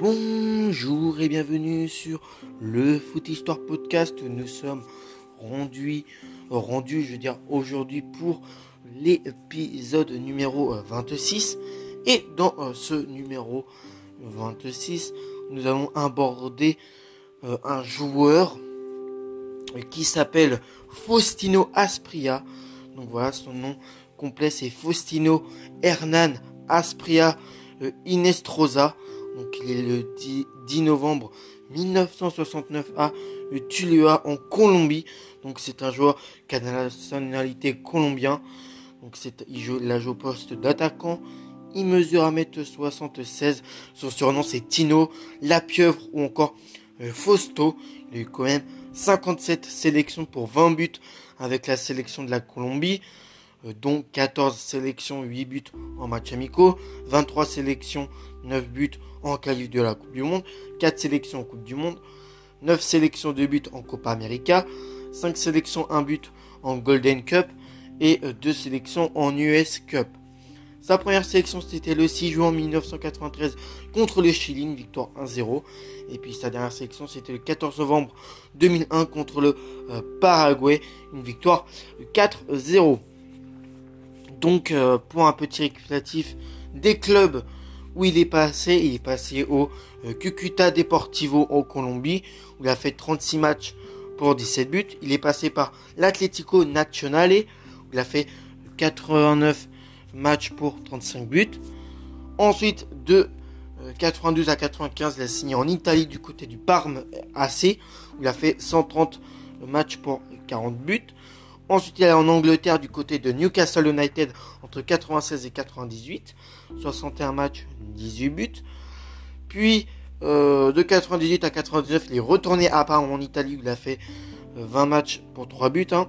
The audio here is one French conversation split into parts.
Bonjour et bienvenue sur le Foot Histoire Podcast. Nous sommes rendus, rendus je veux aujourd'hui pour l'épisode numéro 26. Et dans euh, ce numéro 26, nous allons aborder euh, un joueur qui s'appelle Faustino Aspria. Donc voilà, son nom complet c'est Faustino Hernan Aspria euh, Inestrosa. Donc il est le 10, novembre 1969 à Tulua en Colombie. Donc c'est un joueur qui a nationalité colombienne. Donc il joue au poste d'attaquant. Il mesure 1m76. Son surnom c'est Tino, La Pieuvre ou encore euh, Fausto. Il a eu quand même 57 sélections pour 20 buts avec la sélection de la Colombie. Euh, dont 14 sélections, 8 buts en match amicaux, 23 sélections, 9 buts en qualif de la Coupe du Monde, 4 sélections en Coupe du Monde, 9 sélections de buts en Copa América, 5 sélections, 1 but en Golden Cup et 2 euh, sélections en US Cup. Sa première sélection c'était le 6 juin 1993 contre le Chili, une victoire 1-0. Et puis sa dernière sélection c'était le 14 novembre 2001 contre le euh, Paraguay, une victoire 4-0. Donc, euh, pour un petit récapitulatif des clubs où il est passé, il est passé au euh, Cucuta Deportivo en Colombie, où il a fait 36 matchs pour 17 buts. Il est passé par l'Atlético Nacional, où il a fait 89 matchs pour 35 buts. Ensuite, de 92 euh, à 95, il a signé en Italie du côté du Parme AC, où il a fait 130 matchs pour 40 buts. Ensuite, il est en Angleterre du côté de Newcastle United entre 96 et 98. 61 matchs, 18 buts. Puis, euh, de 98 à 99, il est retourné à Parme en Italie où il a fait 20 euh, matchs pour 3 buts. Hein.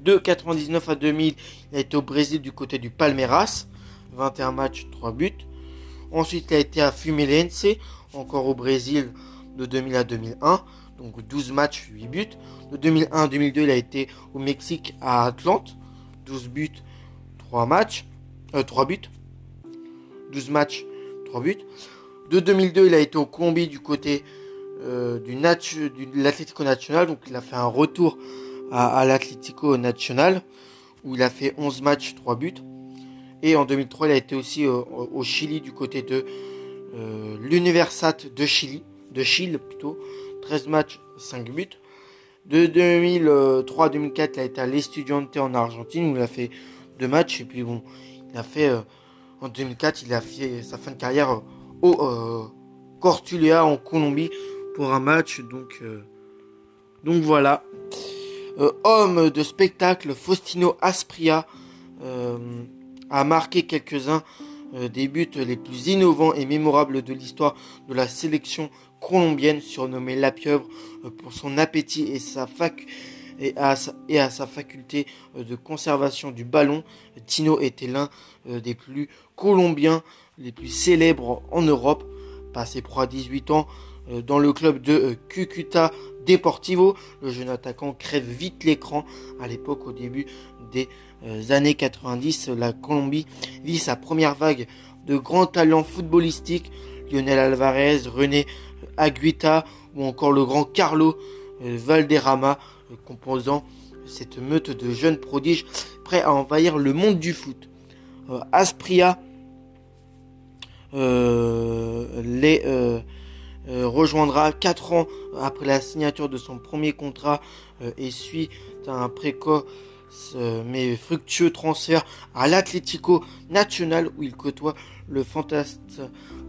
De 99 à 2000, il a été au Brésil du côté du Palmeiras. 21 matchs, 3 buts. Ensuite, il a été à Fluminense, encore au Brésil de 2000 à 2001 donc 12 matchs, 8 buts. De 2001 à 2002, il a été au Mexique à Atlante, 12 buts, 3 matchs, 3 euh, buts. 12 matchs, 3 buts. De 2002, il a été au Colombie du côté euh, de l'Atlético Nacional, donc il a fait un retour à, l'Atlético Nacional, où il a fait 11 matchs, 3 buts. Et en 2003, il a été aussi euh, au Chili du côté de l'Universat de Chili, de Chile plutôt, 13 matchs, 5 buts. De 2003 2004, il a été à l'Estudiante en Argentine où il a fait 2 matchs. Et puis bon, il a fait euh, en 2004, il a fait sa fin de carrière euh, au euh, Cortulia en Colombie pour un match. Donc, donc voilà. homme de spectacle, Faustino Aspria a marqué quelques-uns des buts les plus innovants et mémorables de l'histoire de la sélection colombienne surnommée La Pieuvre euh, pour son appétit et, sa fac et, à sa, faculté euh, de conservation du ballon. Tino était l'un euh, des plus colombiens les plus célèbres en Europe. Passé pro à 18 ans dans le club de Cucuta Deportivo, le jeune attaquant crève vite l'écran. À l'époque, au début des années 90, la Colombie vit sa première vague de grands talents footballistiques. Lionel Alvarez, René Aguita ou encore le grand Carlo euh, Valderrama, euh, composant cette meute de jeunes prodiges prêts à envahir le monde du foot. Euh, Aspria les rejoindra 4 ans après la signature de son premier contrat et suit un précoce mais fructueux transfert à l'Atlético Nacional où il côtoie le fantaste,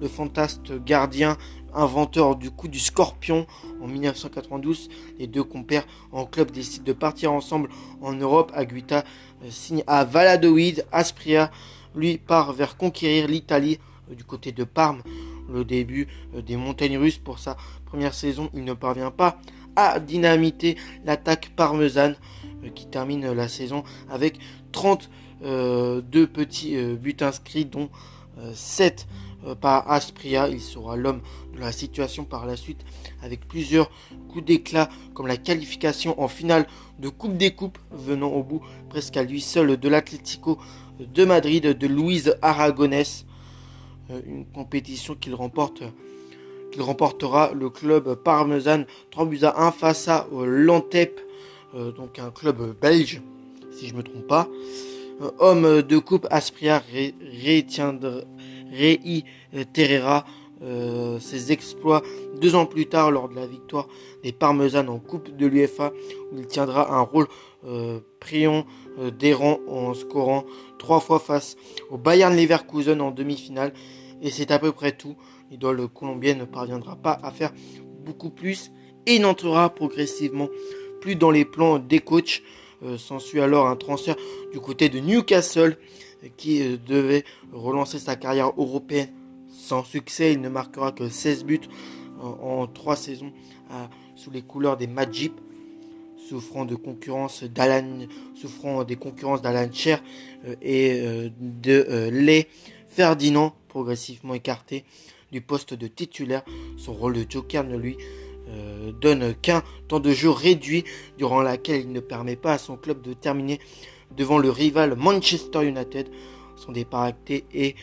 le fantaste gardien inventeur du coup du scorpion en 1992. Les deux compères en club décident de partir ensemble en Europe. Aguita euh, signe à Valladolid. Aspria lui part vers conquérir l'Italie euh, du côté de Parme. Le début euh, des montagnes russes pour sa première saison, il ne parvient pas à dynamiter l'attaque parmesane qui termine la saison avec 32 petits buts inscrits dont 7 euh, par Aspria. Il sera l'homme de la situation par la suite avec plusieurs coups d'éclat comme la qualification en finale de Coupe des Coupes venant au bout presque à lui seul de l'Atlético de Madrid de Louise Aragonès. une compétition qu'il remporte qu'il remportera le club parmesan 3 buts à 1 face à l'Antep, donc un club belge, si je ne me trompe pas. homme de coupe Aspria réitérera euh, ses exploits deux ans plus tard lors de la victoire des Parmesanes en Coupe de l'UFA où il tiendra un rôle euh, prion euh, en scorant trois fois face au Bayern Leverkusen en demi-finale et c'est à peu près tout. L'idole colombienne ne parviendra pas à faire beaucoup plus et n'entrera progressivement plus dans les plans des coachs. Euh, s'ensuit alors un transfert du côté de Newcastle qui devait relancer sa carrière européenne sans succès, il ne marquera que 16 buts en, 3 saisons sous les couleurs des Majip, souffrant de concurrence d'Alan, souffrant des concurrences d'Alan Cher euh, et euh, de euh, Les Ferdinand, progressivement écarté du poste de titulaire. Son rôle de joker ne lui donne qu'un temps de jeu réduit durant laquelle il ne permet pas à son club de terminer devant le rival Manchester United. Son départ acté est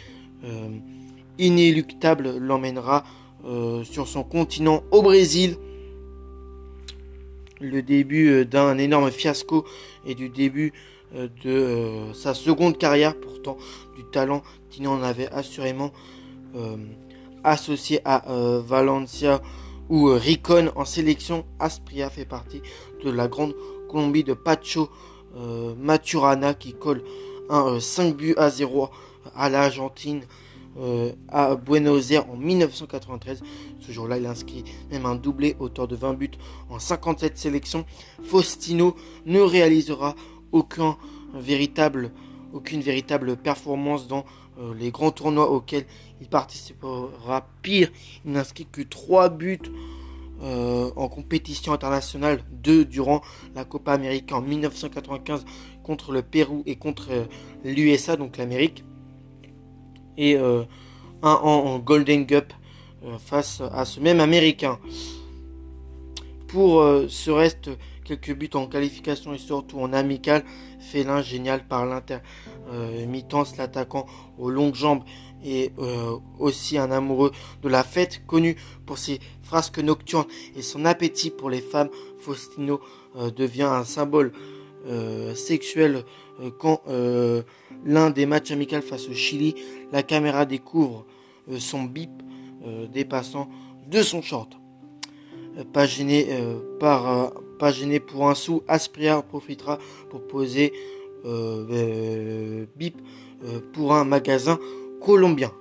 inéluctable l'emmènera euh, sur son continent au Brésil. Le début euh, d'un énorme fiasco et du début euh, de sa seconde carrière, pourtant du talent qu'il en avait assurément associé à Valencia ou Ricon en sélection. Aspria fait partie de la grande Colombie de Pacho Maturana qui colle un 5 buts à 0 à l'Argentine euh, à Buenos Aires en 1993. Ce jour-là, il inscrit même un doublé, auteur de 20 buts en 57 sélections. Faustino ne réalisera aucun véritable, aucune véritable performance dans euh, les grands tournois auxquels il participera. Pire, il n'inscrit que 3 buts euh, en compétition internationale, 2 durant la Copa América en 1995 contre le Pérou et contre l'USA, donc l'Amérique et euh, un en, Golden Cup euh, face à ce même Américain. Pour euh, ce reste, quelques buts en qualification et surtout en amical. Félin génial par l'intermittence, l'attaquant aux longues jambes et aussi un amoureux de la fête, connu pour ses frasques nocturnes et son appétit pour les femmes. Faustino devient un symbole sexuel quand l'un des matchs amicaux face au Chili, la caméra découvre euh, son bip euh, dépassant de son short. Euh, pas gêné, par, gêné pour un sou, Aspria profitera pour poser bip pour un magasin colombien.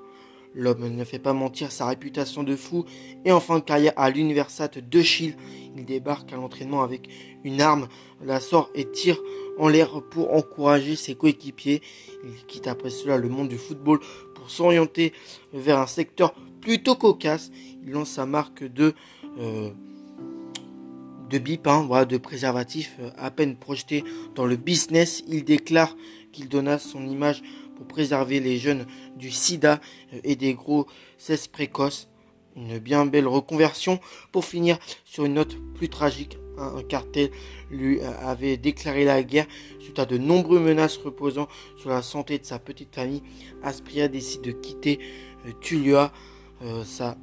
L'homme ne fait pas mentir sa réputation de fou et en fin carrière à l'Universat de Chile, il débarque à l'entraînement avec une arme, la sort et tire en l'air pour encourager ses coéquipiers. Il quitte après cela le monde du football pour s'orienter vers un secteur plutôt cocasse. Il lance sa marque de euh, de bip, hein, voilà, de préservatif euh, à peine projeté dans le business. Il déclare qu'il donna son image pour préserver les jeunes du sida euh, et des grossesses précoces. Une bien belle reconversion pour finir sur une note plus tragique. Un cartel lui euh, avait déclaré la guerre suite à de nombreuses menaces reposant sur la santé de sa petite famille. Aspria décide de quitter euh, Tulia, sa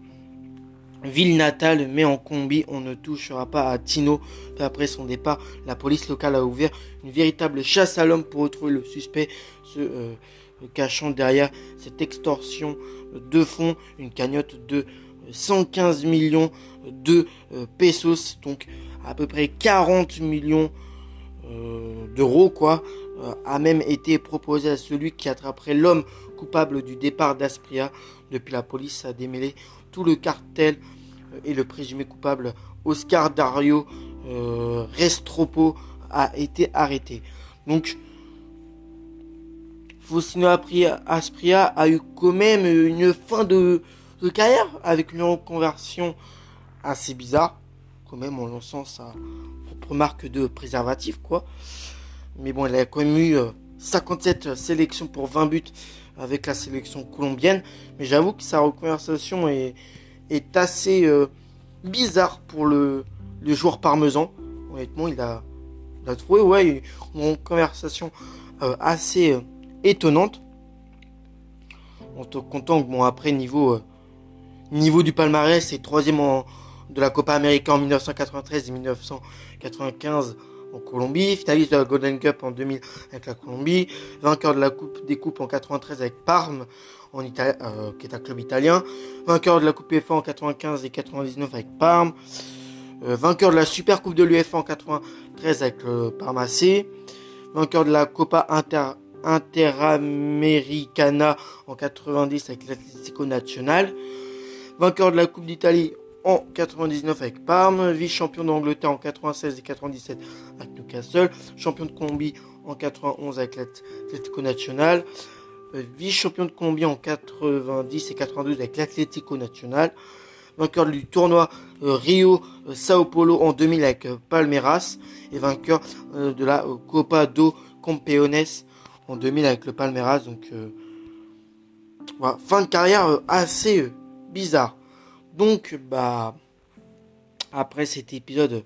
ville natale, mais en combi, on ne touchera pas à Tino. après son départ, la police locale a ouvert une véritable chasse à l'homme pour retrouver le suspect. Ce, cachant derrière cette extorsion de fonds une cagnotte de 115 millions de euh, pesos, donc à peu près 40 millions euh, d'euros, quoi, euh, a même été proposé à celui qui attraperait l'homme coupable du départ d'Aspria. Depuis, la police a démêlé tout le cartel et le présumé coupable Oscar Dario Restropo a été arrêté. Donc, Faustino Aspria a eu quand même une fin de, carrière avec une reconversion assez bizarre, quand même en lançant sa propre marque de préservatif, quoi. Mais bon, il a quand même eu 57 euh, sélections pour 20 buts avec la sélection colombienne. Mais j'avoue que sa reconversion est, assez euh, bizarre pour le, joueur parmesan. Honnêtement, il a, trouvé ouais, une conversation euh, assez étonnante. en te comptant bon après niveau euh, niveau du palmarès, c'est troisième de la Copa América en 1993 et 1995 en Colombie, finaliste de la Golden Cup en 2000 avec la Colombie, vainqueur de la Coupe des Coupes en 93 avec Parme, en Italie, euh, qui est un club italien, vainqueur de la Coupe UEFA en 95 et 99 avec Parme, euh, vainqueur de la Super Coupe de l'UEFA en 93 avec le Parme AC, vainqueur de la Copa Inter Interamericana en 90 avec l'Atlético Nacional, vainqueur de la Coupe d'Italie en 99 avec Parme, vice-champion d'Angleterre en 96 et 97 avec Newcastle, champion de Colombie en 91 avec l'Atlético Nacional, euh, vice-champion de Colombie en 90 et 92 avec l'Atlético Nacional, vainqueur du tournoi euh, Rio euh, Sao Paulo en 2000 avec Palmeiras et vainqueur de la Copa do Campeones en 2000 avec le Palmeiras. Donc fin de carrière assez bizarre. Donc, bah, après cet épisode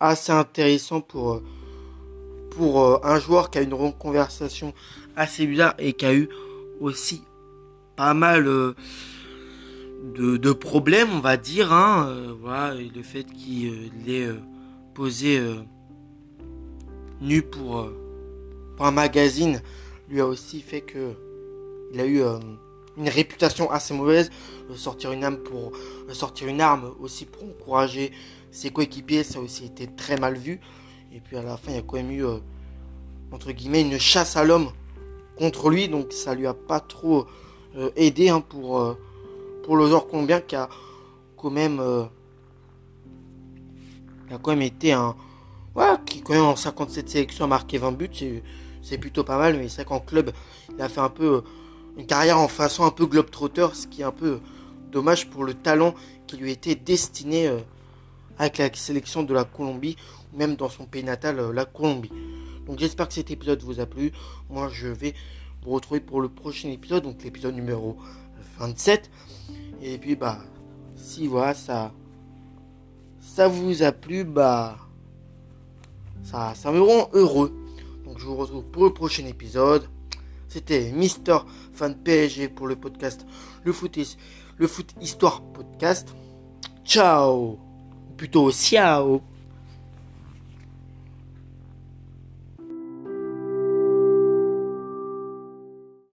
assez intéressant pour, pour euh, un joueur qui a une conversation assez bizarre et qui a eu aussi pas mal euh, de, problèmes, on va dire. Hein, euh, voilà, le fait qu'il ait posé nu pour, pour un magazine lui a aussi fait que il a eu une réputation assez mauvaise. Euh, sortir une arme pour euh, sortir une arme aussi pour encourager ses coéquipiers, ça a aussi été très mal vu. Et puis à la fin, il y a quand même eu euh, entre guillemets une chasse à l'homme contre lui, donc ça lui a pas trop aidé hein, pour pour le joueur colombien qui a quand même a quand même été un voilà, qui quand même en 57 sélections a marqué 20 buts, c'est plutôt pas mal, mais c'est vrai qu'en club, il a fait un peu une carrière en façon un peu globetrotter, ce qui est un peu dommage pour le talent qui lui était destiné euh, avec la sélection de la Colombie, ou même dans son pays natal, euh, la Colombie. Donc j'espère que cet épisode vous a plu. Moi je vais vous retrouver pour le prochain épisode, donc l'épisode numéro 27. Et puis bah si voilà ça ça vous a plu, bah ça, ça me rend heureux. Donc je vous retrouve pour le prochain épisode. C'était Mister Fan PSG pour le podcast Le Foot, le foot Histoire Podcast. Ciao Plutôt ciao